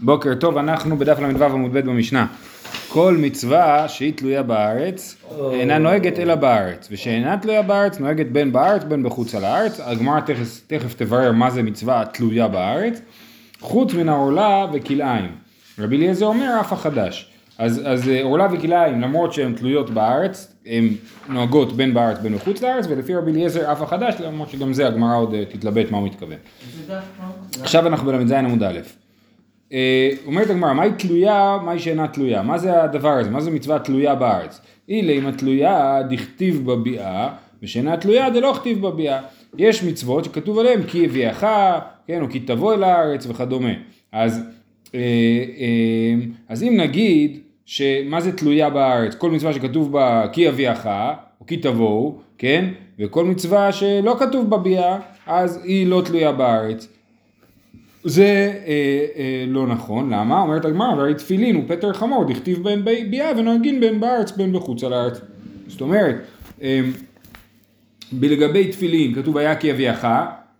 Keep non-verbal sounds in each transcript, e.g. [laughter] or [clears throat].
בוקר טוב, אנחנו בדף ל"ו עמוד ב' במשנה. כל מצווה שהיא תלויה בארץ, אינה נוהגת אלא בארץ, ושאינה תלויה בארץ, נוהגת בין בארץ בין בחוץ על הארץ. הגמרא תכף, תכף תברר מה זה מצווה תלויה בארץ. חוץ מן העורלה וכלאיים. רבי אליעזר אומר אף החדש. אז, אז אה, עורלה וכלאיים, למרות שהן תלויות בארץ, הן נוהגות בין בארץ בין בחוץ לארץ, ולפי רבי אליעזר אף החדש, למרות שגם זה הגמרא עוד אה, תתלבט מה הוא מתכוון. עכשיו אנחנו בל"ז עמוד א'. אה, אומרת הגמרא, מהי תלויה, מהי שאינה תלויה? מה זה הדבר הזה? מה זה מצווה תלויה בארץ? אילה אם התלויה דכתיב בביאה, ושאינה תלויה דלא כתיב בביאה. יש מצוות שכתוב עליהן כי הביאך, כן, או כי תבוא אל הארץ וכדומה. אז, אה, אה, אז אם נגיד, שמה זה תלויה בארץ? כל מצווה שכתוב בה כי אביאך, או כי תבואו, כן? וכל מצווה שלא כתוב בביאה, אז היא לא תלויה בארץ. זה אה, אה, לא נכון, למה? אומרת הגמרא, והרי תפילין הוא פטר חמור, דכתיב בין ביאה ונוהגין בין בארץ בין בחוץ על הארץ. זאת אומרת, אה, לגבי תפילין כתוב היה כי אביאך,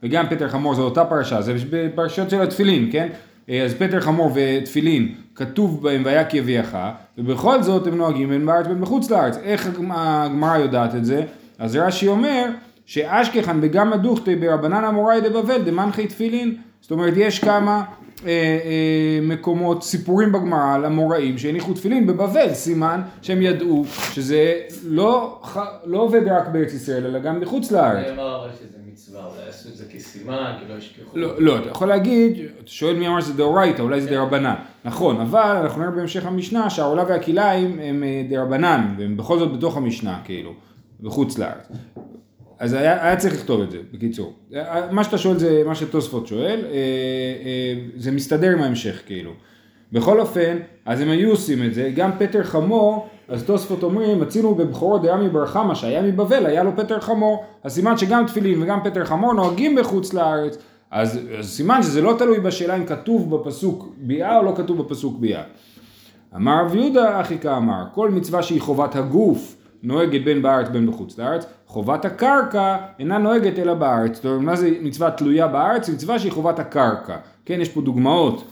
וגם פטר חמור זה אותה פרשה, זה בפרשיות של התפילין, כן? אה, אז פטר חמור ותפילין כתוב בהם והיה כי אביאך, ובכל זאת הם נוהגים בין בארץ בין בחוץ לארץ. איך הגמרא יודעת את זה? אז רש"י אומר שאשכחן בגמא דוכתא ברבנן אמוראי דבבל דמנחי תפילין זאת אומרת, יש כמה אה, אה, מקומות, סיפורים בגמרא על המוראים שהניחו תפילין בבבל, סימן שהם ידעו שזה לא, לא עובד רק בארץ ישראל, אלא גם בחוץ לארץ. מי אמר שזה מצווה, אולי עשו את זה כסימן, כי לא ישכחו. לא, לא, אתה יכול להגיד, אתה שואל מי אמר שזה דאורייתא, אולי זה דרבנן. נכון, אבל אנחנו נראה בהמשך המשנה שהעולה והכלאיים הם אה, דרבנן, והם בכל זאת בתוך המשנה, כאילו, בחוץ לארץ. אז היה, היה צריך לכתוב את זה, בקיצור. מה שאתה שואל זה מה שתוספות שואל, אה, אה, זה מסתדר עם ההמשך כאילו. בכל אופן, אז הם היו עושים את זה, גם פטר חמור, אז תוספות אומרים, מצינו בבכורות דירה מברחמה שהיה מבבל, היה לו פטר חמור, אז סימן שגם תפילין וגם פטר חמור נוהגים בחוץ לארץ, אז, אז סימן שזה לא תלוי בשאלה אם כתוב בפסוק ביאה או לא כתוב בפסוק ביאה. אמר רב יהודה אחי כאמר, כל מצווה שהיא חובת הגוף, נוהגת בין בארץ בין בחוץ לארץ, חובת הקרקע אינה נוהגת אלא בארץ. זאת אומרת, מה זה מצווה תלויה בארץ? מצווה שהיא חובת הקרקע. כן, יש פה דוגמאות.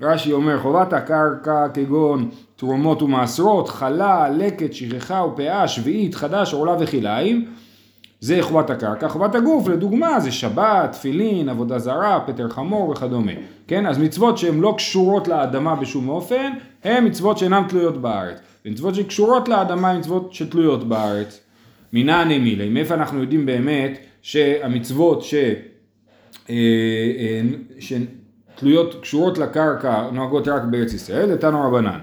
רש"י אומר, חובת הקרקע כגון תרומות ומעשרות, חלה, לקט, שכחה ופאה, שביעית, חדש, עורלה וכלאיים. זה חובת הקרקע. חובת הגוף, לדוגמה, זה שבת, תפילין, עבודה זרה, פטר חמור וכדומה. כן, אז מצוות שהן לא קשורות לאדמה בשום אופן, הן מצוות שאינן תלויות בארץ. ומצוות שקשורות לאדמה הן מצוות שתלויות בארץ. מנעני מילי, מאיפה אנחנו יודעים באמת שהמצוות ש... אה, אה, שתלויות, קשורות לקרקע, נוהגות רק בארץ ישראל, נתנו רבנן.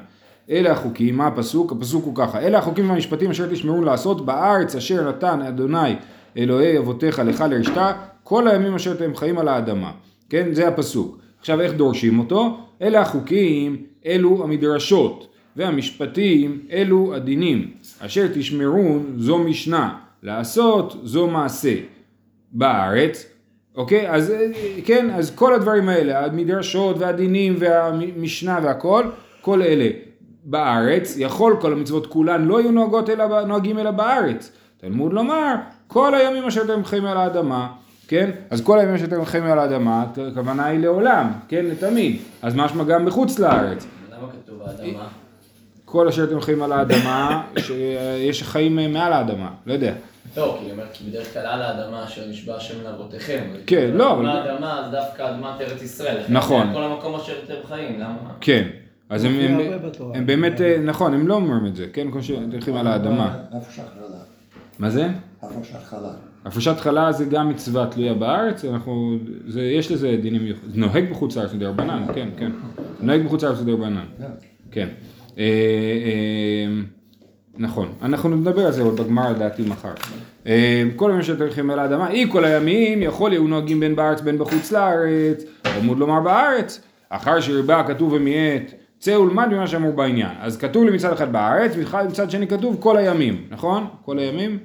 אלה החוקים, מה הפסוק? הפסוק הוא ככה, אלה החוקים והמשפטים אשר תשמרו לעשות בארץ אשר נתן אדוני אלוהי אבותיך לך לרשתה כל הימים אשר אתם חיים על האדמה. כן, זה הפסוק. עכשיו איך דורשים אותו? אלה החוקים, אלו המדרשות. והמשפטים אלו הדינים, אשר תשמרון זו משנה, לעשות זו מעשה. בארץ, אוקיי? אז כן, אז כל הדברים האלה, המדרשות והדינים והמשנה והכל, כל אלה בארץ, יכול כל המצוות כולן לא יהיו נוהגות אלא, נוהגים אלא בארץ. תלמוד לומר, כל הימים אשר אתם חיים על האדמה, כן? אז כל הימים שאתם חיים על האדמה, הכוונה היא לעולם, כן? לתמיד. אז משמע גם בחוץ לארץ. למה כתוב האדמה? כל אשר אתם חיים על האדמה, שיש חיים מעל האדמה, לא יודע. לא, כי אומר, כי בדרך כלל על האדמה אשר נשבע השם לאבותיכם. כן, לא. אבל... האדמה זה דווקא אדמת ארץ ישראל. נכון. כל המקום אשר אתם חיים, למה? כן. אז הם, הם, הם באמת, נכון, הם לא אומרים את זה, כן? כמו שאתם הולכים על האדמה. מה זה? הפרשת חלה. הפרשת חלה זה גם מצווה תלויה בארץ, אנחנו, זה, יש לזה דינים, זה נוהג בחוץ לארץ מדרבנן, כן, כן. נוהג בחוץ לארץ מדרבנן, כן. אה, אה, נכון, אנחנו נדבר על זה עוד בגמר לדעתי מחר. אה, כל הימים שאתם הולכים אל האדמה, אי כל הימים יכול להיות נוהגים בין בארץ בין בחוץ לארץ, תלמוד לומר בארץ, אחר שריבה כתוב ומיעט, צא ולמד ממה שאמרו בעניין. אז כתוב לי מצד אחד בארץ, מצד שני כתוב כל הימים, נכון? כל הימים?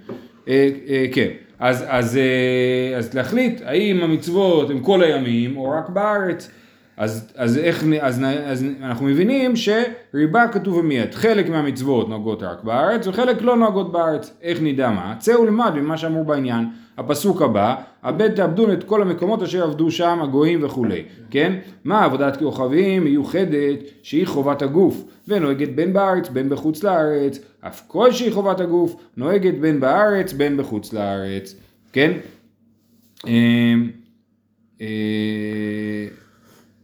כן. אז, אז, אה, אז להחליט האם המצוות הם כל הימים או רק בארץ. אז, אז איך, אז, אז אנחנו מבינים שריבה כתוב ומיד, חלק מהמצוות נוהגות רק בארץ וחלק לא נוהגות בארץ, איך נדע מה? צא ולמד ממה שאמור בעניין, הפסוק הבא, הבט תעבדון את כל המקומות אשר עבדו שם הגויים וכולי, כן? מה עבודת כוכבים מיוחדת שהיא חובת הגוף ונוהגת בין בארץ בין בחוץ לארץ, אף כל שהיא חובת הגוף נוהגת בין בארץ בין בחוץ לארץ, כן?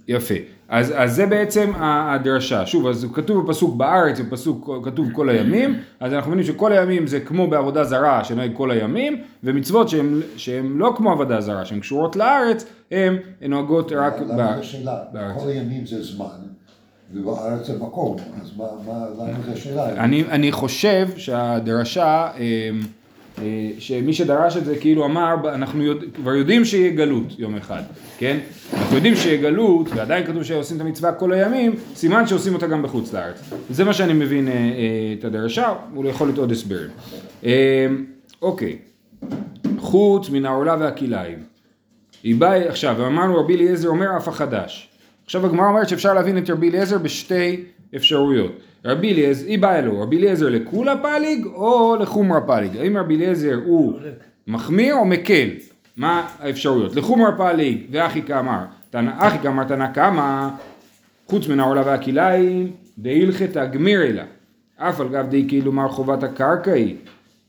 יפה. אז, אז זה בעצם הדרשה. שוב, אז כתוב בפסוק בארץ, בפסוק כתוב כל הימים, אז אנחנו מבינים שכל הימים זה כמו בעבודה זרה שנוהג כל הימים, ומצוות שהן לא כמו עבודה זרה, שהן קשורות לארץ, הן נוהגות רק בארץ. כל הימים זה זמן. ובארץ זה מקום, אז מה, מה, למה זה שאלה? אני, חושב שהדרשה אמ, שמי שדרש את זה כאילו אמר, אנחנו יודע, כבר יודעים שיהיה גלות יום אחד, כן? אנחנו יודעים שיהיה גלות, ועדיין כתוב שעושים את המצווה כל הימים, סימן שעושים אותה גם בחוץ לארץ. זה מה שאני מבין אה, אה, את הדרשה, הוא יכול להיות עוד הסברים. אוקיי, חוץ מן העולה והכלאיים. היא באה, עכשיו, אמרנו רבי אליעזר אומר אף החדש. עכשיו הגמרא אומרת שאפשר להבין את רבי אליעזר בשתי אפשרויות. רבי אליעזר, היא באה אלו, רבי אליעזר לכולה פליג או לחומרה פליג? האם רבי אליעזר הוא מחמיר או מקל? מה האפשרויות? לחומרה פליג ואחי כאמר, אחי כאמר תנא קמא, חוץ מן העולה והכלאיים, דהילכתא גמיר אלה, אף על גב די כאילו מר חובת הקרקע היא,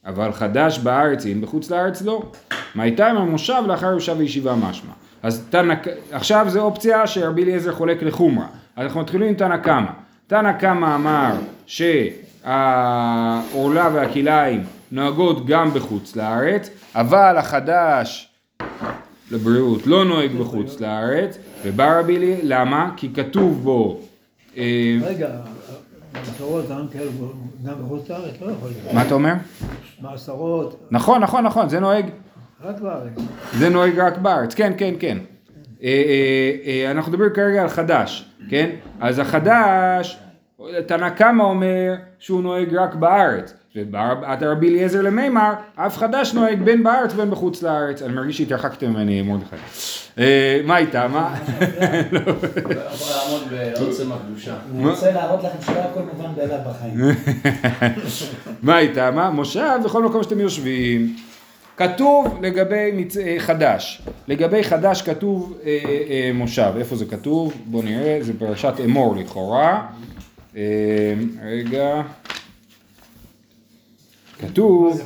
אבל חדש בארץ אין, בחוץ לארץ לא. מה הייתה עם המושב לאחר יושב וישיבה משמע. אז תנא, עכשיו זה אופציה שרבי אליעזר חולק לחומרה. אז אנחנו מתחילים עם תנא קמא. תנא קמא אמר שהעורלה והכלאיים נוהגות גם בחוץ לארץ, אבל החדש לבריאות לא נוהג בחוץ לארץ, ובא רבי למה? כי כתוב בו... אה, רגע, מעשרות גם בחוץ לארץ לא יכול להיות. מה אתה אומר? מעשרות. נכון, נכון, נכון, זה נוהג... רק בארץ. זה נוהג רק בארץ, כן, כן, כן. אה, אה, אנחנו מדברים כרגע על חדש. כן? אז החדש, תנא קמא אומר שהוא נוהג רק בארץ. ובאת רבי אליעזר למימר, אף חדש נוהג בין בארץ ובין בחוץ לארץ. אני מרגיש שהתרחקתם ממני מרדכי. אה, מה איתה? מה? לא יכול לעמוד בעוצם הקדושה. אני רוצה להראות לכם שלא הכל מובן מאליו בחיים. [laughs] מה איתה? מה? מושב בכל מקום שאתם יושבים. כתוב לגבי מצ... אה, חדש, לגבי חדש כתוב אה, אה, מושב, איפה זה כתוב? בואו נראה, זה פרשת אמור לכאורה, אה, רגע, כתוב,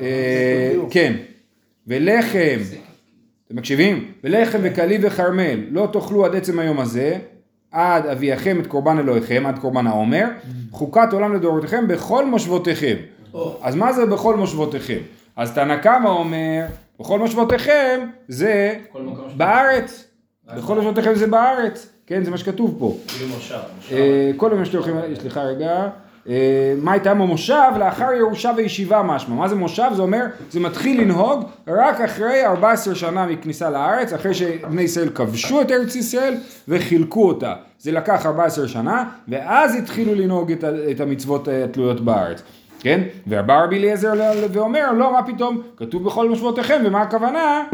אה, כן, ולחם, אתם מקשיבים? ולחם וקלי וכרמל לא תאכלו עד עצם היום הזה, עד אביאכם את קורבן אלוהיכם, עד קורבן העומר, חוקת עולם לדורותיכם בכל מושבותיכם. אז מה זה בכל מושבותיכם? אז תנא קמא אומר, בכל מושבותיכם זה בארץ. בכל מושבותיכם זה בארץ. כן, זה מה שכתוב פה. כאילו מושב. אה, כל מה שאתם הולכים, סליחה רגע. אה, מה הייתה במושב לאחר ירושה וישיבה משמע. מה זה מושב? זה אומר, זה מתחיל לנהוג רק אחרי 14 שנה מכניסה לארץ, אחרי שבני ישראל כבשו את ארץ ישראל וחילקו אותה. זה לקח 14 שנה, ואז התחילו לנהוג את המצוות התלויות בארץ. כן? ובא רבי אליעזר ואומר, לא, מה פתאום, כתוב בכל מושבותיכם, ומה הכוונה?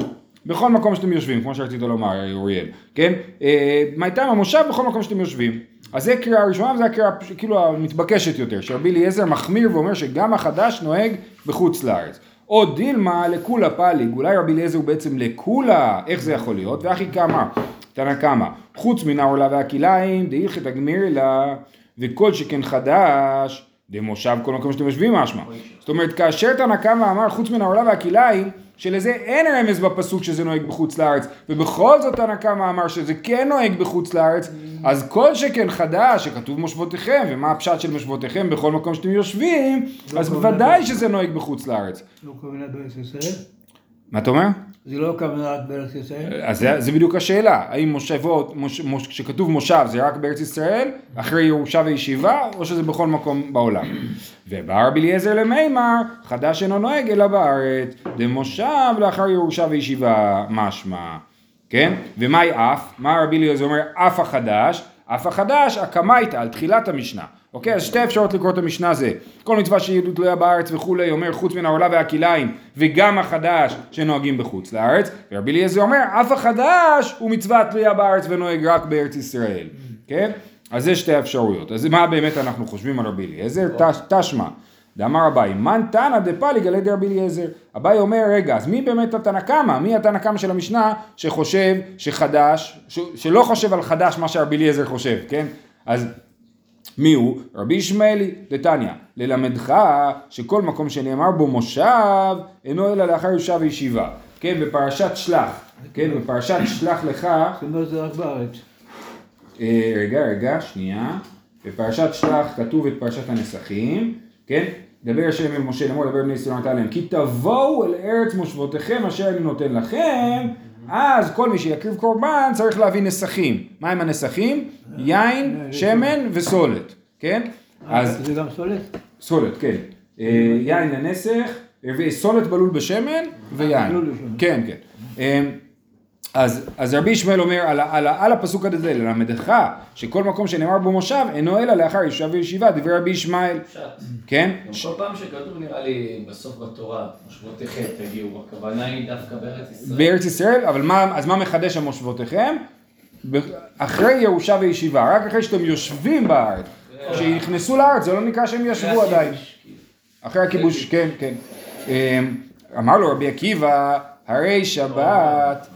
בכל מקום שאתם יושבים, כמו שרצית לומר, אוריאל, כן? אה, מה הייתה המושב בכל מקום שאתם יושבים. אז זה קריאה ראשונה וזו הקריאה כאילו המתבקשת יותר, שרבי אליעזר מחמיר ואומר שגם החדש נוהג בחוץ לארץ. או דילמה לכולה פליג, אולי רבי אליעזר הוא בעצם לכולה, איך זה יכול להיות? ואחי כמה, תנא כמה, חוץ מן העולה והכליים, דהילכת הגמיר לה, וכל שכן חדש, דמושב כל מקום שאתם יושבים משמע. זאת אומרת, כאשר תנא קמא אמר חוץ מן העולה והכלאיים, שלזה אין רמז בפסוק שזה נוהג בחוץ לארץ, ובכל זאת תנא קמא אמר שזה כן נוהג בחוץ לארץ, אז כל שכן חדש שכתוב מושבותיכם, ומה הפשט של מושבותיכם בכל מקום שאתם יושבים, אז בוודאי שזה נוהג בחוץ לארץ. לא כוונה בארץ ישראל? מה אתה אומר? זה לא הכוונה רק בארץ ישראל? אז זה, זה בדיוק השאלה, האם מושבות, מוש, מוש, כשכתוב מושב זה רק בארץ ישראל, אחרי ירושה וישיבה, או שזה בכל מקום בעולם. [clears throat] ובא רבי אליעזר למימר, חדש אינו נוהג אלא בארץ, דמושב לאחר ירושה וישיבה משמע. כן? ומהי אף? מה רבי אליעזר אומר? אף החדש, אף החדש, הקמייתא, על תחילת המשנה. אוקיי, אז שתי אפשרויות לקרוא את המשנה זה. כל מצווה שהיא תלויה בארץ וכולי, אומר חוץ מן העולה והכלאיים, וגם החדש שנוהגים בחוץ לארץ. ורבי אליעזר אומר, אף החדש הוא מצווה תלויה בארץ ונוהג רק בארץ ישראל. כן? אז זה שתי אפשרויות. אז מה באמת אנחנו חושבים על רבי אליעזר? תש- תשמע. דאמר אביי, מן תנא דפליג על ידי רבי אליעזר. אביי אומר, רגע, אז מי באמת התנא קמא? מי התנא קמא של המשנה שחושב שחדש, ש, שלא חושב על חדש מה שרבי אליעזר חושב, כן? אז מי הוא? רבי ישמעאלי דתניא, ללמדך שכל מקום שנאמר בו מושב, אינו אלא לאחר יושב וישיבה. כן, בפרשת שלח, כן, בפרשת שלח לך, זאת אומרת זה רק בארץ. אה, רגע, רגע, שנייה. בפרשת שלח כתוב את פרשת הנסכים, כן? דבר השם אל משה לאמור, דבר בני ישראל נתן להם, כי תבואו אל ארץ מושבותיכם אשר אני נותן לכם, אז כל מי שיקריב קורבן צריך להביא נסכים. מה הם הנסכים? יין, שמן וסולת, כן? אז זה גם סולת? סולת, כן. אה, יין לנסך, וסולת בלול בשמן ויין. כן, כן. אז, אז רבי ישמעאל אומר על, על, על הפסוק הזה, ללמדך שכל מקום שנאמר בו מושב אינו אלא לאחר ישיבה וישיבה, דברי רבי ישמעאל. כן? גם כל פעם שכתוב נראה לי בסוף בתורה, מושבותיכם תגיעו, הכוונה היא דווקא בארץ ישראל. בארץ ישראל, אבל מה, אז מה מחדש המושבותיכם? אחרי ירושה וישיבה, רק אחרי שאתם יושבים בארץ. כשנכנסו לארץ זה לא נקרא שהם ישבו עדיין. אחרי הכיבוש, כן, כן. אמ, אמר לו רבי עקיבא, הרי שבת,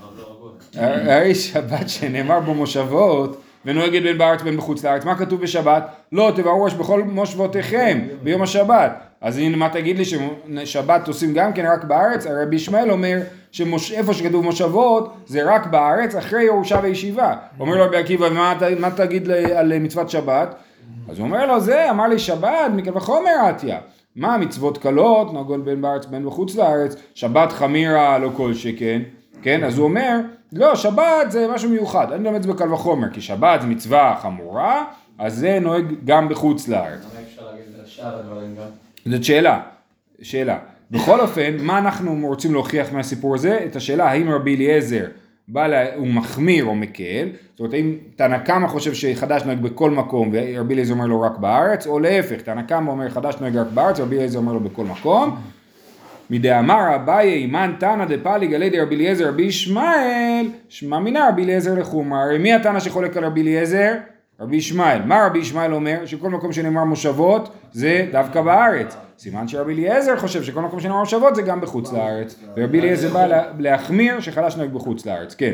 הרי שבת שנאמר בו מושבות, ונוהגת בין בארץ בין בחוץ לארץ, מה כתוב בשבת? לא תבערו ראש בכל מושבותיכם ביום השבת. אז הנה מה תגיד לי ששבת עושים גם כן רק בארץ? רבי ישמעאל אומר שאיפה שכתוב מושבות זה רק בארץ אחרי ירושה וישיבה. אומר לו רבי עקיבא, ומה ת- מה תגיד על מצוות שבת? אז הוא אומר לו זה, אמר לי שבת מקל וחומר עטיה. מה מצוות קלות, נוגעות בין בארץ בין בחוץ לארץ, שבת חמירה לא כל שכן, כן? אז הוא אומר, לא, שבת זה משהו מיוחד, אני לומד את זה בקל וחומר, כי שבת זה מצווה חמורה, אז זה נוהג גם בחוץ לארץ. למה אפשר להגיד את שאר הדברים גם? זאת שאלה, שאלה. בכל אופן, מה אנחנו רוצים להוכיח מהסיפור הזה? את השאלה האם רבי אליעזר בא לה, הוא מחמיר או מקל, זאת אומרת האם תנא קמא חושב שחדש נוהג בכל מקום ורבי אליעזר אומר לו רק בארץ, או להפך, תנא קמא אומר חדש נוהג רק בארץ ורבי אליעזר אומר לו בכל מקום. מדאמר אביי מן תנא דפליג על ידי רבי אליעזר רבי ישמעאל, שמע מינא רבי אליעזר לחומר. הרי מי התנא שחולק על רבי אליעזר? רבי ישמעאל. מה רבי ישמעאל אומר? שכל מקום שנאמר מושבות זה דווקא בארץ. סימן שרבי אליעזר חושב שכל מקום שנאמר מושבות זה גם בחוץ לארץ. ורבי אליעזר בא לה- להחמיר שחלש נוהג בחוץ לארץ, כן.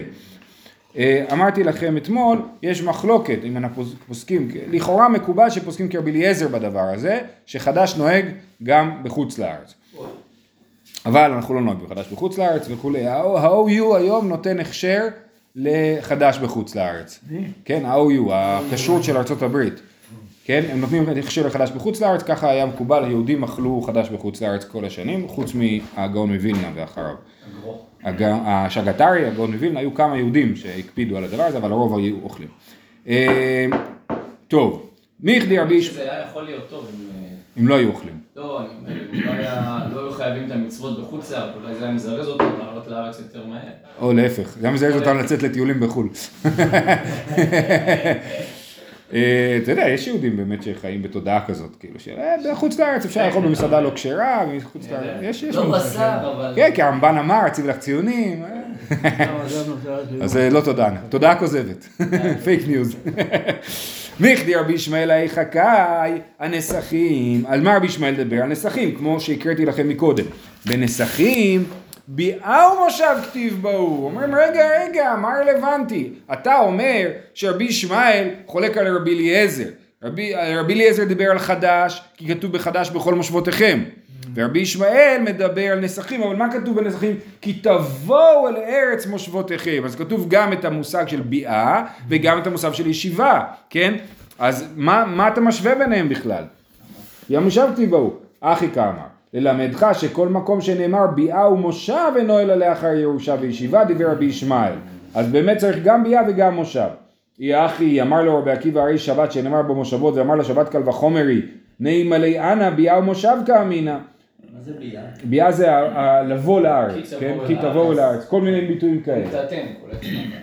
אה, אמרתי לכם אתמול, יש מחלוקת אם אנחנו פוסקים, לכאורה מקובל שפוסקים כרבי אליעזר בדבר הזה, שחדש נוהג גם בחוץ לארץ. אבל אנחנו לא נוהגים חדש בחוץ לארץ וכולי. ה-OU היום נותן הכשר לחדש בחוץ לארץ. כן, ה-OU, הכשרות של ארצות הברית. כן, הם נותנים הכשר לחדש בחוץ לארץ, ככה היה מקובל, היהודים אכלו חדש בחוץ לארץ כל השנים, חוץ מהגאון מווילנה ואחריו. השגתרי, הגאון מווילנה, היו כמה יהודים שהקפידו על הדבר הזה, אבל הרוב היו אוכלים. אה, טוב, מיכדי רבי ישמעאל, זה היה יכול להיות טוב אם... אה, אם לא היו אוכלים. לא, אם לא לא היו חייבים את המצוות בחוץ לארץ, אולי זה היה מזרז אותם לעלות לארץ יותר מהר. או להפך, גם מזרז אותם לצאת לטיולים בחו"ל. [laughs] אה, אתה יודע, יש יהודים באמת שחיים בתודעה כזאת, כאילו, שבחוץ לארץ אפשר לאכול במסעדה לא כשרה, מחוץ לארץ, יש, יש. לא בשר, אבל... כן, כי הרמב"ן אמר, אציב לך ציונים, אה. הנושא הזה. אז לא תודעה, תודעה כוזבת, fake news. מכדי רבי ישמעאל היכא קאי, אנסכים, על מה רבי ישמעאל דבר? אנסכים, כמו שהקראתי לכם מקודם. בנסכים, ביאה ומושב כתיב בהו. אומרים, רגע, רגע, מה רלוונטי? אתה אומר שרבי ישמעאל חולק על רבי אליעזר. רבי, רבי אליעזר דיבר על חדש, כי כתוב בחדש בכל מושבותיכם. ורבי ישמעאל מדבר על נסכים, אבל מה כתוב בנסכים? כי תבואו אל ארץ מושבותיכם. אז כתוב גם את המושג של ביאה וגם את המושג של ישיבה, כן? אז מה, מה אתה משווה ביניהם בכלל? ים מושב תיבאו, אחי כאמר. ללמדך שכל מקום שנאמר ביאה ומושב אינו אלא לאחר ירושה וישיבה, דיבר רבי ישמעאל. אז באמת צריך גם ביאה וגם מושב. אי אחי, אמר לו רבי עקיבא הרי שבת שנאמר במושבות ואמר לה שבת קל וחומרי, נעימה לי אנא ביאה ומושב כאמינא. מה זה ביאה? זה לבוא לארץ, כן? כי. תבואו לארץ, כל מיני ביטויים כאלה.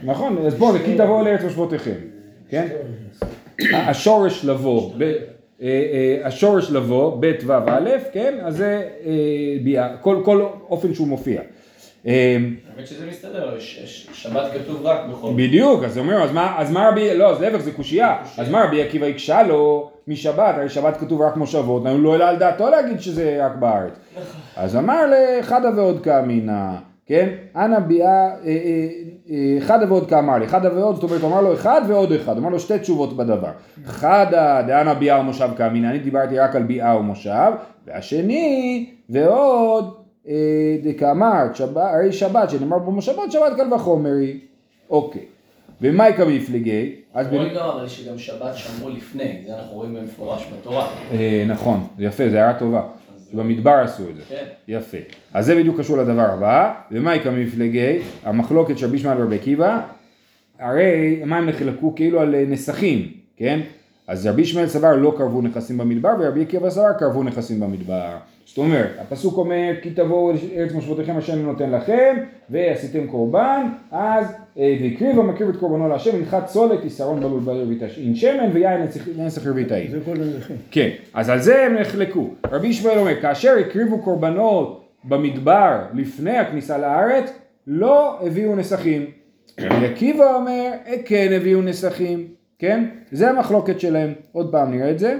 נכון, אז זה כי תבואו לארץ מושבותיכם. כן? השורש לבוא, השורש לבוא, ב' ו' א', כן? אז זה אה, ביאה, כל כל אופן שהוא מופיע. אה, האמת שזה מסתדר, ש- ש- שבת כתוב רק בכל... בדיוק, אז אומר, אז מה, אז מה רבי, לא, אז להפך זה קושייה, אז מה רבי עקיבא הקשה לו משבת, הרי שבת כתוב רק מושבות, הוא לא העלה על דעתו להגיד שזה רק בארץ. אז אמר לחדה ועוד כאמינא, כן? אנא ביאה, אה, אה, אה, חדה ועוד כאמר לי, חדה ועוד, זאת אומרת, הוא אמר לו אחד ועוד אחד, אמר לו שתי תשובות בדבר. חדה דאנא ביאה ומושב כאמינא, אני דיברתי רק על ביאה ומושב, והשני, ועוד, אה, דקאמרת, שבת- הרי שבת, שנאמר במושבות, שבת קל וחומר היא. אוקיי. ומייקה מפליגי, אז רואים גם אבל שגם שבת שמרו לפני, זה אנחנו רואים במפורש בתורה. אה, נכון, יפה, זה הערה טובה. במדבר עשו את זה. כן. יפה. אז זה בדיוק קשור לדבר הבא, ומייקה מפלגי, המחלוקת של רבי ישמעאל ורבי עקיבא, הרי מה הם נחלקו כאילו על אה, נסכים, כן? אז רבי ישמעאל סבר לא קרבו נכסים במדבר, ורבי עקיבא סבר קרבו נכסים במדבר. זאת אומרת, הפסוק אומר, כי תבואו ארץ מושבותיכם אני נותן לכם, ועשיתם קורבן, אז אה, והקריב המקריב את קורבנו להשם, מנחת צולת, יסרון בלול בלול אין שמן, ויין נסך רביתאי. זה כל הנכים. כן, אז על זה הם נחלקו. רבי ישמעאל אומר, כאשר הקריבו קורבנות במדבר לפני הכניסה לארץ, לא הביאו נסכים. רבי עקיבא אומר, "אה, כן הביאו נסכים, כן? זה המחלוקת שלהם. עוד פעם נראה את זה.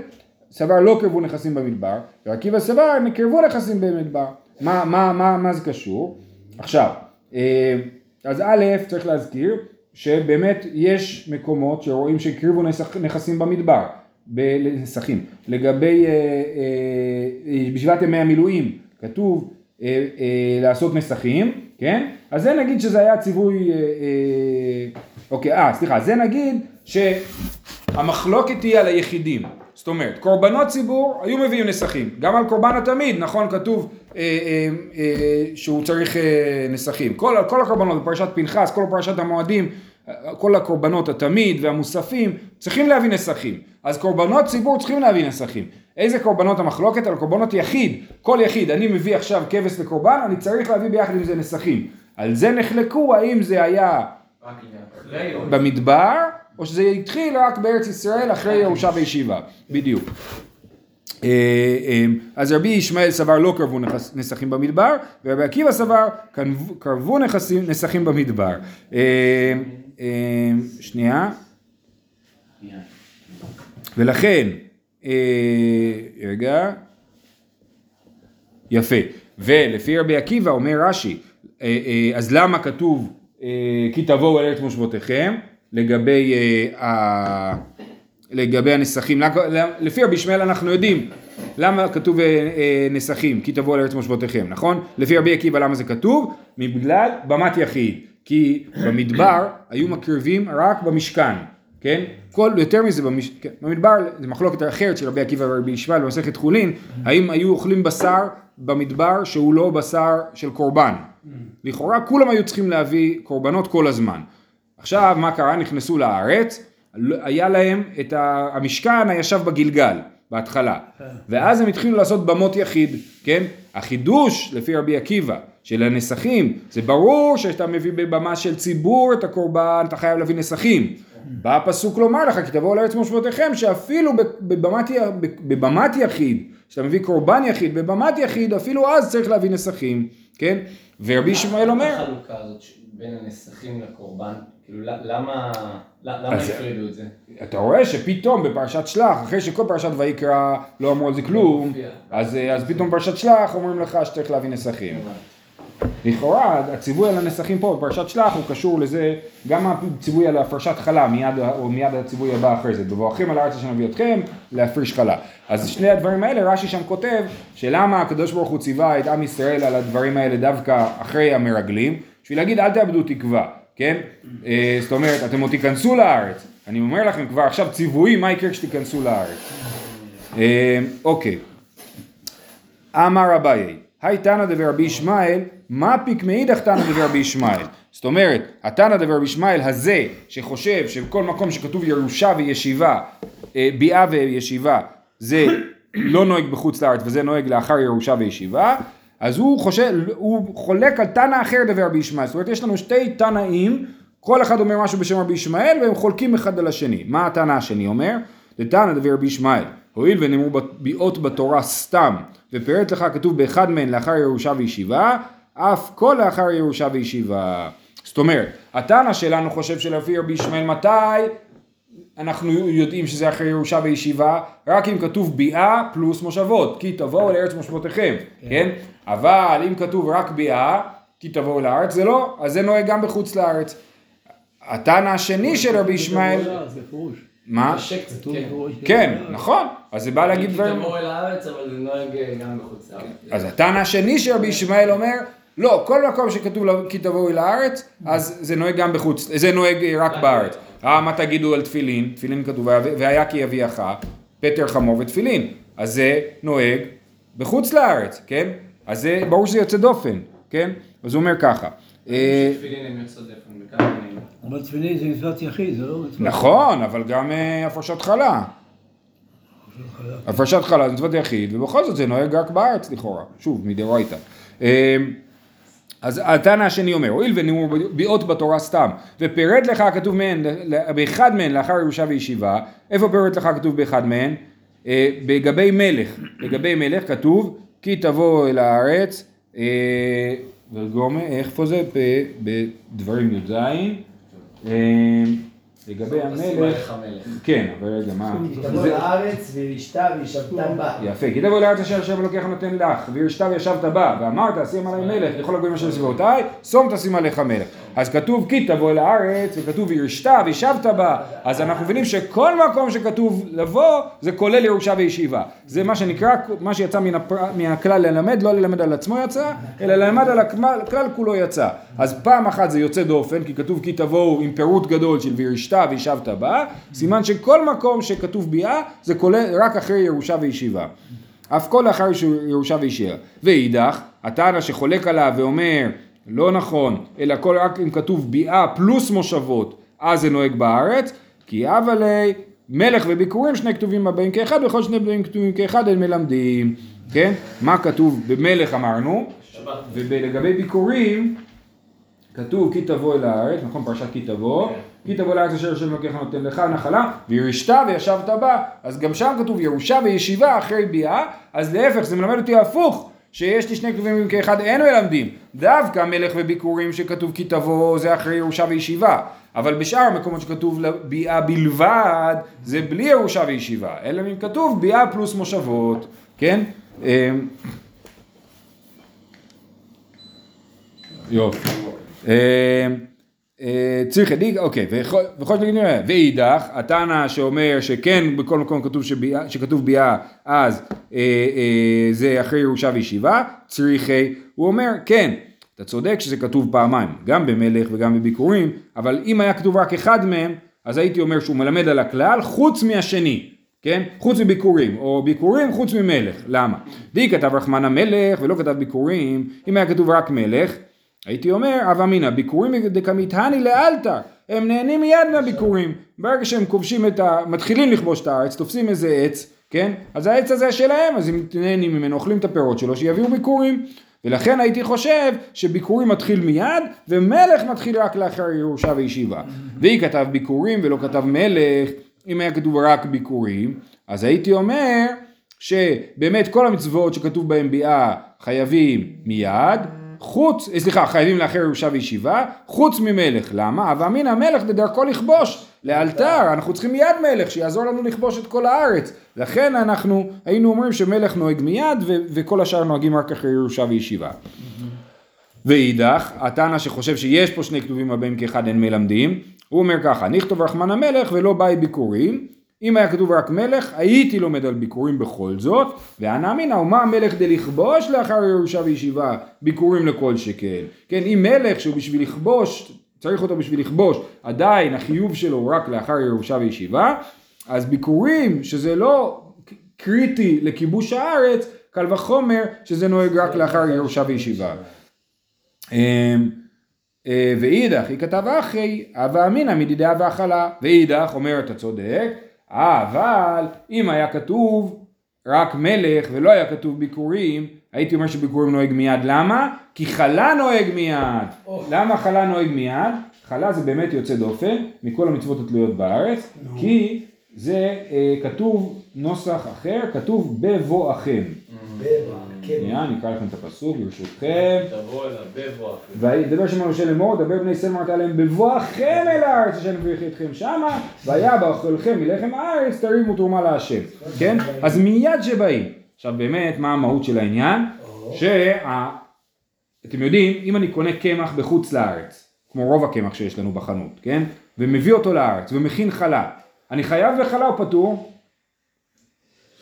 סבר לא קרבו נכסים במדבר, ורבי עקיבא סבר, קרבו נכסים במדבר. מה, מה, מה, מה זה קשור? עכשיו, אה, אז א', צריך להזכיר שבאמת יש מקומות שרואים שהקריבו נכסים במדבר, בנסחים. לגבי, אה, אה, בשבעת ימי המילואים, כתוב לעשות נסחים, כן? אז זה נגיד שזה היה ציווי, אוקיי, אה, סליחה, זה נגיד שהמחלוקת היא על היחידים. זאת אומרת, קורבנות ציבור היו מביאים נסחים, גם על קורבן התמיד, נכון, כתוב אה, אה, אה, שהוא צריך אה, נסחים. כל, כל הקורבנות בפרשת פנחס, כל פרשת המועדים, אה, כל הקורבנות התמיד והמוספים צריכים להביא נסחים. אז קורבנות ציבור צריכים להביא נסחים. איזה קורבנות המחלוקת? על קורבנות יחיד. כל יחיד, אני מביא עכשיו כבש לקורבן, אני צריך להביא ביחד עם זה נסחים. על זה נחלקו האם זה היה במדבר, או שזה התחיל רק בארץ ישראל אחרי ירושה וישיבה, בדיוק. אה, אה, אז רבי ישמעאל סבר לא קרבו נסכים במדבר, ורבי עקיבא סבר קרבו- נכסים- נסכים במדבר. אה, שנייה. ולכן, רגע, יפה, ולפי רבי עקיבא אומר רש"י, אז למה כתוב כי תבואו אל ארץ מושבותיכם לגבי, אה, לגבי הנסחים, לפי רבי ישמעאל אנחנו יודעים למה כתוב אה, אה, נסחים כי תבואו אל ארץ מושבותיכם, נכון? לפי רבי עקיבא למה זה כתוב? בגלל במת יחיד, כי במדבר היו מקריבים רק במשכן, כן? כל, יותר מזה, במש... כן, במדבר, זה מחלוקת אחרת של רבי עקיבא ורבי ישמעאל במסכת חולין, האם היו אוכלים בשר במדבר שהוא לא בשר של קורבן. לכאורה כולם היו צריכים להביא קורבנות כל הזמן. עכשיו מה קרה? נכנסו לארץ, היה להם את. המשכן הישב בגלגל בהתחלה, ואז הם התחילו לעשות במות יחיד, כן? החידוש לפי רבי עקיבא של הנסחים, זה ברור שאתה מביא בבמה של ציבור את הקורבן, אתה חייב להביא נסחים. בא הפסוק לומר לך, כי תבואו לארץ מושבותיכם, שאפילו בבמת, בבמת יחיד, כשאתה מביא קורבן יחיד, בבמת יחיד, אפילו אז צריך להביא נסחים, כן? ורבי ישמעאל מה אומר, החלוקה הזאת בין הנסחים לקורבן? כאילו, למה הפרידו את זה? אתה רואה שפתאום בפרשת שלח, אחרי שכל פרשת ויקרא לא אמרו על זה כלום, מופיע. אז, אז פתאום בפרשת שלח אומרים לך שצריך להביא נסחים. לכאורה הציווי על הנסחים פה בפרשת שלח הוא קשור לזה, גם הציווי על הפרשת חלה, מיד, או מיד הציווי הבא אחרי זה, בבואכם על הארץ אשר נביא אתכם להפריש חלה. אז שני הדברים האלה רש"י שם כותב שלמה הקדוש ברוך הוא ציווה את עם ישראל על הדברים האלה דווקא אחרי המרגלים, בשביל להגיד אל תאבדו תקווה, כן? אה, זאת אומרת אתם עוד תיכנסו לארץ, אני אומר לכם כבר עכשיו ציוויים מה יקרה כשתיכנסו לארץ. אה, אוקיי. אמר אביי, היי תנא דברבי ישמעאל, מה פיק מאידך תנא דברבי ישמעאל. זאת אומרת, התנא דברבי ישמעאל הזה, שחושב שבכל מקום שכתוב ירושה וישיבה, אה, ביאה וישיבה, זה לא נוהג בחוץ לארץ וזה נוהג לאחר ירושה וישיבה, אז הוא חושב, הוא חולק על תנא אחר דברבי ישמעאל. זאת אומרת, יש לנו שתי תנאים כל אחד אומר משהו בשם רבי ישמעאל והם חולקים אחד על השני. מה הטענה השני אומר? לטענה דבר רבי ישמעאל, הואיל ונאמרו ביאות בתורה סתם, ופירט לך כתוב באחד מהן לאחר ירושה וישיבה, אף כל לאחר ירושה וישיבה. זאת אומרת, הטענה שלנו חושב שלפי רבי ישמעאל מתי אנחנו יודעים שזה אחרי ירושה וישיבה, רק אם כתוב ביאה פלוס מושבות, כי תבואו לארץ מושבותיכם, כן? אבל אם כתוב רק ביאה, כי תבואו לארץ, זה לא, אז זה נוהג גם בחוץ לארץ. הטענה השני של רבי ישמעאל, זה פירוש. מה? קשה קצת, כתוב כן. כן, נכון, אז זה בא להגיד כי דברים, תבואו אל הארץ, אבל זה נוהג אה, גם בחוץ לארץ. אז הטענה השני של רבי ישמעאל אומר, לא, כל מקום שכתוב לו, כי תבואו אל הארץ, אז זה נוהג גם בחוץ, זה נוהג רק בארץ. אה, מה תגידו על תפילין? תפילין כתוב, "והיה- והיה כי יביאך, פטר חמור ותפילין. אז זה נוהג בחוץ לארץ, כן? אז זה, ברור שזה יוצא דופן, כן? אז הוא אומר ככה. אה, מינים. אבל תפילין זה מצוות יחיד, זה לא מצוות... נכון, אבל גם אה, הפרשת חלה. הפרשת חלה זה מצוות יחיד, ובכל זאת זה נוהג רק בארץ לכאורה, שוב, מדאורייתא. אה, אז הטענה השני אומר, הואיל ונאמרו ביאות בתורה סתם, ופירט לך הכתוב מהן, באחד מהן לאחר ירושה וישיבה, איפה פירט לך הכתוב באחד מהן? אה, לגבי מלך, לגבי מלך כתוב, כי תבוא אל הארץ, וגומה, איפה זה? בדברים י"ז, אה, לגבי המלך. כן, אבל רגע, מה? תבוא לארץ וישתה וישבתה בה. יפה, כי תבוא לארץ אשר השם אלוקיך נותן לך, וירשתה וישבת בה, ואמרת שים עלי מלך לכל הגויים אשר סביבותיי, שום תשים עליך מלך. אז כתוב כי תבוא אל הארץ, וכתוב וירשתה וישבת בה, אז אנחנו מבינים שכל מקום שכתוב לבוא, זה כולל ירושה וישיבה. זה מה שנקרא, מה שיצא מן הפר... מהכלל ללמד, לא ללמד על עצמו יצא, אלא ללמד על הכלל כולו יצא. אז פעם אחת זה יוצא דופן, כי כתוב כי תבואו עם פירוט גדול של וירשתה וישבת בה, סימן שכל מקום שכתוב ביאה, זה כולל רק אחרי ירושה וישיבה. אף כל לאחר ירושה וישיבה. ואידך, הטענה שחולק עליו ואומר, לא נכון, אלא כל רק אם כתוב ביאה פלוס מושבות, אז זה נוהג בארץ, כי לי מלך וביקורים שני כתובים הבאים כאחד, וכל שני באים כתובים כאחד הם מלמדים, כן? מה כתוב במלך אמרנו, שבת. ולגבי ביקורים, כתוב כי תבוא אל הארץ, נכון פרשת כי תבוא, כי תבוא לארץ אשר השם אלוקיך נותן לך נחלה, וירשת וישבת בה, אז גם שם כתוב ירושה וישיבה אחרי ביאה, אז להפך זה מלמד אותי הפוך, שיש לי שני כתובים כאחד אין מלמדים, דווקא מלך וביקורים שכתוב כי תבוא זה אחרי ירושה וישיבה, אבל בשאר המקומות שכתוב ביאה בלבד, זה בלי ירושה וישיבה, אלא אם כתוב ביאה פלוס מושבות, כן? אמ, יופי. אה, צריך עדיג, אוקיי, וכל שתגיד נראה, ואידך, הטענה שאומר שכן בכל מקום כתוב שביאה, שכתוב ביאה, אז אה, אה, זה אחרי ירושה וישיבה, צריכי, הוא אומר, כן, אתה צודק שזה כתוב פעמיים, גם במלך וגם בביקורים, אבל אם היה כתוב רק אחד מהם, אז הייתי אומר שהוא מלמד על הכלל, חוץ מהשני. כן? חוץ מביקורים, או ביקורים חוץ ממלך, למה? די כתב רחמן המלך ולא כתב ביקורים, אם היה כתוב רק מלך, הייתי אומר, הווה אמינא, ביקורים דקמיתהני לאלתר, הם נהנים מיד מהביקורים, ברגע שהם כובשים את ה... מתחילים לכבוש את הארץ, תופסים איזה עץ, כן? אז העץ הזה שלהם, אז הם נהנים ממנו, אוכלים את הפירות שלו, שיביאו ביקורים. ולכן הייתי חושב שביקורים מתחיל מיד, ומלך מתחיל רק לאחר ירושה וישיבה. והיא כתב ביקורים ולא כתב מלך, אם היה כתוב רק ביקורים, אז הייתי אומר שבאמת כל המצוות שכתוב בהם ביאה חייבים מיד, חוץ, אה, סליחה, חייבים לאחר ירושה וישיבה, חוץ ממלך. למה? הווה אמינא המלך בדרכו לכבוש, לאלתר, אנחנו צריכים מיד מלך שיעזור לנו לכבוש את כל הארץ. לכן אנחנו היינו אומרים שמלך נוהג מיד ו- וכל השאר נוהגים רק אחרי ירושה וישיבה. ואידך, הטענה שחושב שיש פה שני כתובים הבאים כאחד אין מלמדים, הוא אומר ככה, נכתוב רחמן המלך ולא באי ביקורים, אם היה כתוב רק מלך, הייתי לומד על ביקורים בכל זאת, ואנא אמינא, ומה המלך דלכבוש לאחר ירושה וישיבה, ביקורים לכל שכן. כן, אם מלך שהוא בשביל לכבוש, צריך אותו בשביל לכבוש, עדיין החיוב שלו הוא רק לאחר ירושה וישיבה, אז ביקורים, שזה לא קריטי לכיבוש הארץ, קל וחומר שזה נוהג רק לאחר ירושה וישיבה. אמ, אה, ואידך, היא כתב אחי, הווה אמינא מדידה והכלה. ואידך, אומר אתה צודק, אבל אם היה כתוב רק מלך ולא היה כתוב ביקורים, הייתי אומר שביקורים נוהג מיד. למה? כי חלה נוהג מיד. למה חלה נוהג מיד? חלה זה באמת יוצא דופן מכל המצוות התלויות בארץ, כי זה אה, כתוב נוסח אחר, כתוב בבואכם. כן. שנייה, אני אקרא לכם את הפסוק ברשותכם. וידבר שם משה לאמור, דבר בני ישראל אמרת עליהם בבואכם אל הארץ אשר נביא אתכם שמה, והיה באכלכם מלחם הארץ תרימו תרומה להשם, כן? אז מיד שבאים. עכשיו באמת, מה המהות של העניין? שה... אתם יודעים, אם אני קונה קמח בחוץ לארץ, כמו רוב הקמח שיש לנו בחנות, כן? ומביא אותו לארץ ומכין חלה, אני חייב בחלה או פטור?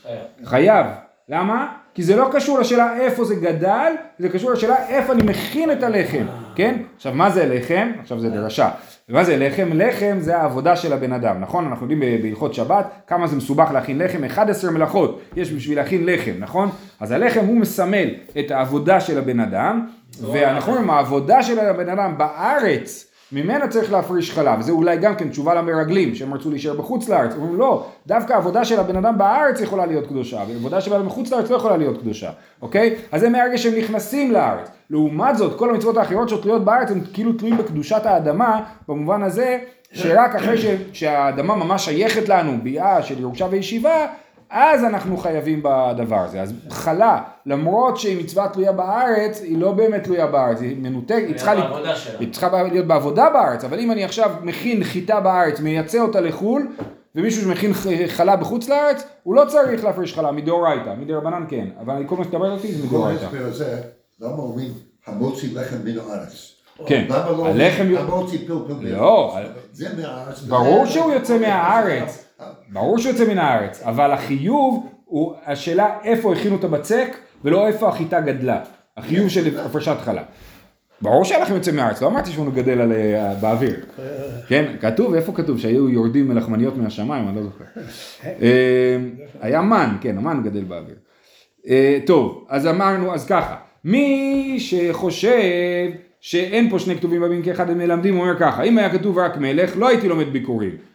חייב. חייב. למה? כי זה לא קשור לשאלה איפה זה גדל, זה קשור לשאלה איפה אני מכין את הלחם, כן? עכשיו מה זה לחם? עכשיו זה דרשה. מה זה לחם? לחם זה העבודה של הבן אדם, נכון? אנחנו יודעים בהלכות שבת כמה זה מסובך להכין לחם, 11 מלאכות יש בשביל להכין לחם, נכון? אז הלחם הוא מסמל את העבודה של הבן אדם, ואנחנו אומרים העבודה של הבן אדם בארץ ממנה צריך להפריש חלב, זה אולי גם כן תשובה למרגלים שהם רצו להישאר בחוץ לארץ, אומרים לא, דווקא העבודה של הבן אדם בארץ יכולה להיות קדושה, הבן אדם בחוץ לארץ לא יכולה להיות קדושה, אוקיי? אז זה מהרגע שהם נכנסים לארץ. לעומת זאת, כל המצוות האחרות שתלויות בארץ הן כאילו תלויים בקדושת האדמה, במובן הזה שרק אחרי ש, שהאדמה ממש שייכת לנו, ביאה של ירושה וישיבה, אז אנחנו חייבים בדבר הזה. אז חלה, למרות שהיא מצווה תלויה בארץ, היא לא באמת תלויה בארץ, היא מנותקת, היא צריכה, שלה. היא צריכה להיות בעבודה בארץ, אבל אם אני עכשיו מכין חיטה בארץ, מייצא אותה לחו"ל, ומישהו שמכין חלה בחוץ לארץ, הוא לא צריך להפריש חלה מדאורייתא, מדרבנן כן, אבל כל מה שתדבר אותי זה כל מדאורייתא. ההסבר הזה, למה אומרים המוציא לחם מן הארץ? כן, לא הלחם- המוציא פלפל מן לא, הארץ? זה מהארץ. ברור שהוא יוצא מהארץ, ברור שהוא יוצא מן הארץ, אבל החיוב הוא השאלה איפה הכינו את הבצק ולא איפה החיטה גדלה, החיוב של הפרשת חלה. ברור שהלחם יוצא מהארץ, לא אמרתי שהוא גדל על, אה, באוויר. כן, כתוב, איפה כתוב? שהיו יורדים מלחמניות מהשמיים, אני לא זוכר. [laughs] אה, היה מן, כן, המן גדל באוויר. אה, טוב, אז אמרנו, אז ככה, מי שחושב שאין פה שני כתובים בבאים כאחד הם מלמדים, הוא אומר ככה, אם היה כתוב רק מלך, לא הייתי לומד ביקורים.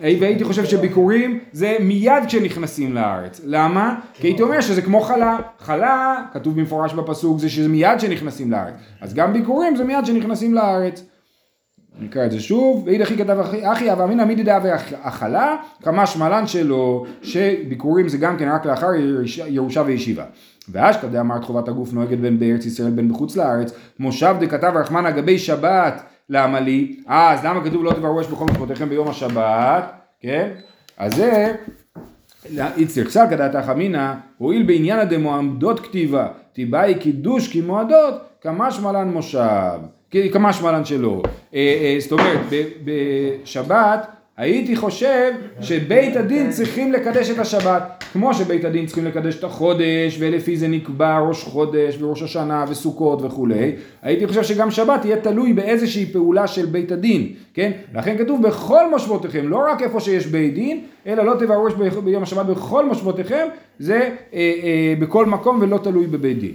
והייתי חושב שביקורים זה מיד כשנכנסים לארץ. למה? כי הייתי אומר שזה כמו חלה. חלה, כתוב במפורש בפסוק, זה שזה מיד כשנכנסים לארץ. אז גם ביקורים זה מיד כשנכנסים לארץ. נקרא את זה שוב, ואידך היא כתב אחי- אבא אמינא מידי דאבי אכלה, כמה שמלן שלו, שביקורים זה גם כן רק לאחר ירושה- וישיבה. ואשכא דאמרת חובת הגוף נוהגת בין בארץ ישראל בין בחוץ לארץ, מושב דכתב רחמנא גבי שבת לעמלי, אה אז למה כתוב לא תברו אש בכל מקומותיכם ביום השבת, כן? אז זה איצטריך סלקא דעתך אמינא, הואיל בעניין הדמועמדות כתיבה, תיבאי קידוש כמועדות, כמשמע לן מושב, כמשמע לן שלא. אה, אה, זאת אומרת, בשבת הייתי חושב שבית הדין צריכים לקדש את השבת, כמו שבית הדין צריכים לקדש את החודש, ולפי זה נקבע ראש חודש וראש השנה וסוכות וכולי, הייתי חושב שגם שבת יהיה תלוי באיזושהי פעולה של בית הדין, כן? לכן כתוב בכל מושבותיכם, לא רק איפה שיש בית דין, אלא לא תברו אש ב- ביום השבת בכל מושבותיכם, זה אה, אה, בכל מקום ולא תלוי בבית דין.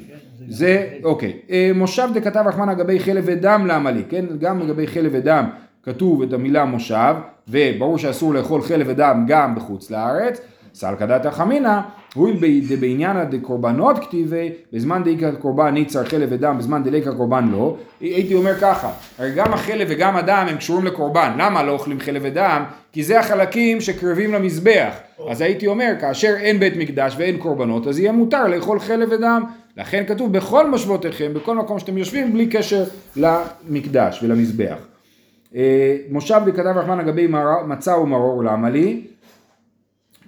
זה, אוקיי. אה, מושב דכתב רחמנא גבי חלב ודם לעמלי, כן? גם לגבי חלב ודם כתוב את המילה מושב, וברור שאסור לאכול חלב ודם גם בחוץ לארץ. סלקא דתא חמינא, הואיל בעניין הדקורבנות כתיבי, בזמן דאיכא קורבן ניצר חלב ודם, בזמן דליקא קורבן לא, הייתי אומר ככה, הרי גם החלב וגם הדם הם קשורים לקורבן, למה לא אוכלים חלב ודם? כי זה החלקים שקרבים למזבח, אז הייתי אומר, כאשר אין בית מקדש ואין קורבנות, אז יהיה מותר לאכול חלב ודם, לכן כתוב בכל מושבותיכם, בכל מקום שאתם יושבים, בלי קשר למקדש ולמזבח. אה, מושב בכתב רחמן לגבי מצה ומרור לעמלי,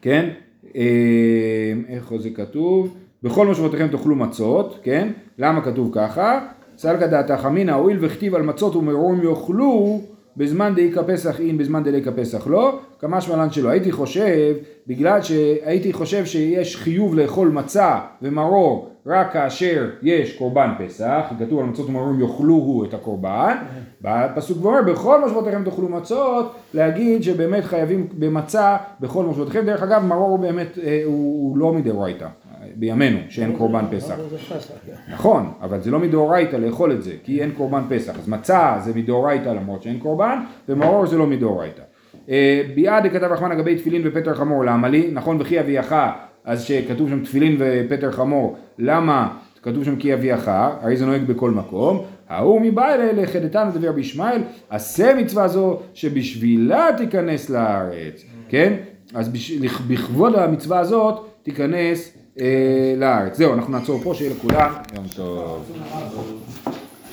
כן? אה, איך זה כתוב? בכל מושבותיכם תאכלו מצות, כן? למה כתוב ככה? סלקא דעתך אמינא הואיל וכתיב על מצות ומרורים יאכלו בזמן דאיכא פסח אין בזמן דליקא פסח לא, כמה שמלן שלא. הייתי חושב, בגלל שהייתי חושב שיש חיוב לאכול מצה ומרור רק כאשר יש קורבן פסח, כתוב על מצות ומרורים יאכלו הוא את הקורבן, בפסוק אומר בכל מושבותיכם תאכלו מצות, להגיד שבאמת חייבים במצה בכל מושבותיכם, דרך אגב מרור הוא באמת אה, הוא, הוא לא מדאורייתא, בימינו, שאין קורבן פסח. כן. נכון, אבל זה לא מדאורייתא לאכול את זה, כי אין קורבן פסח. אז מצה זה מדאורייתא למרות שאין קורבן, ומרור זה לא מדאורייתא. אה, ביאה דכתב רחמן לגבי תפילין ופטר חמור, למה לי? נכון וכי אביאך, אז שכתוב שם תפילין ופטר חמור, למה כתוב שם כי אביאך, הרי זה נוהג בכל מקום, ההוא מבא אלה לכדתנא דבר בישמעאל, עשה מצווה זו שבשבילה תיכנס לארץ, כן? אז בש- בכבוד המצווה הזאת תיכנס לארץ. זהו, אנחנו נעצור פה, שיהיה לכולם יום טוב.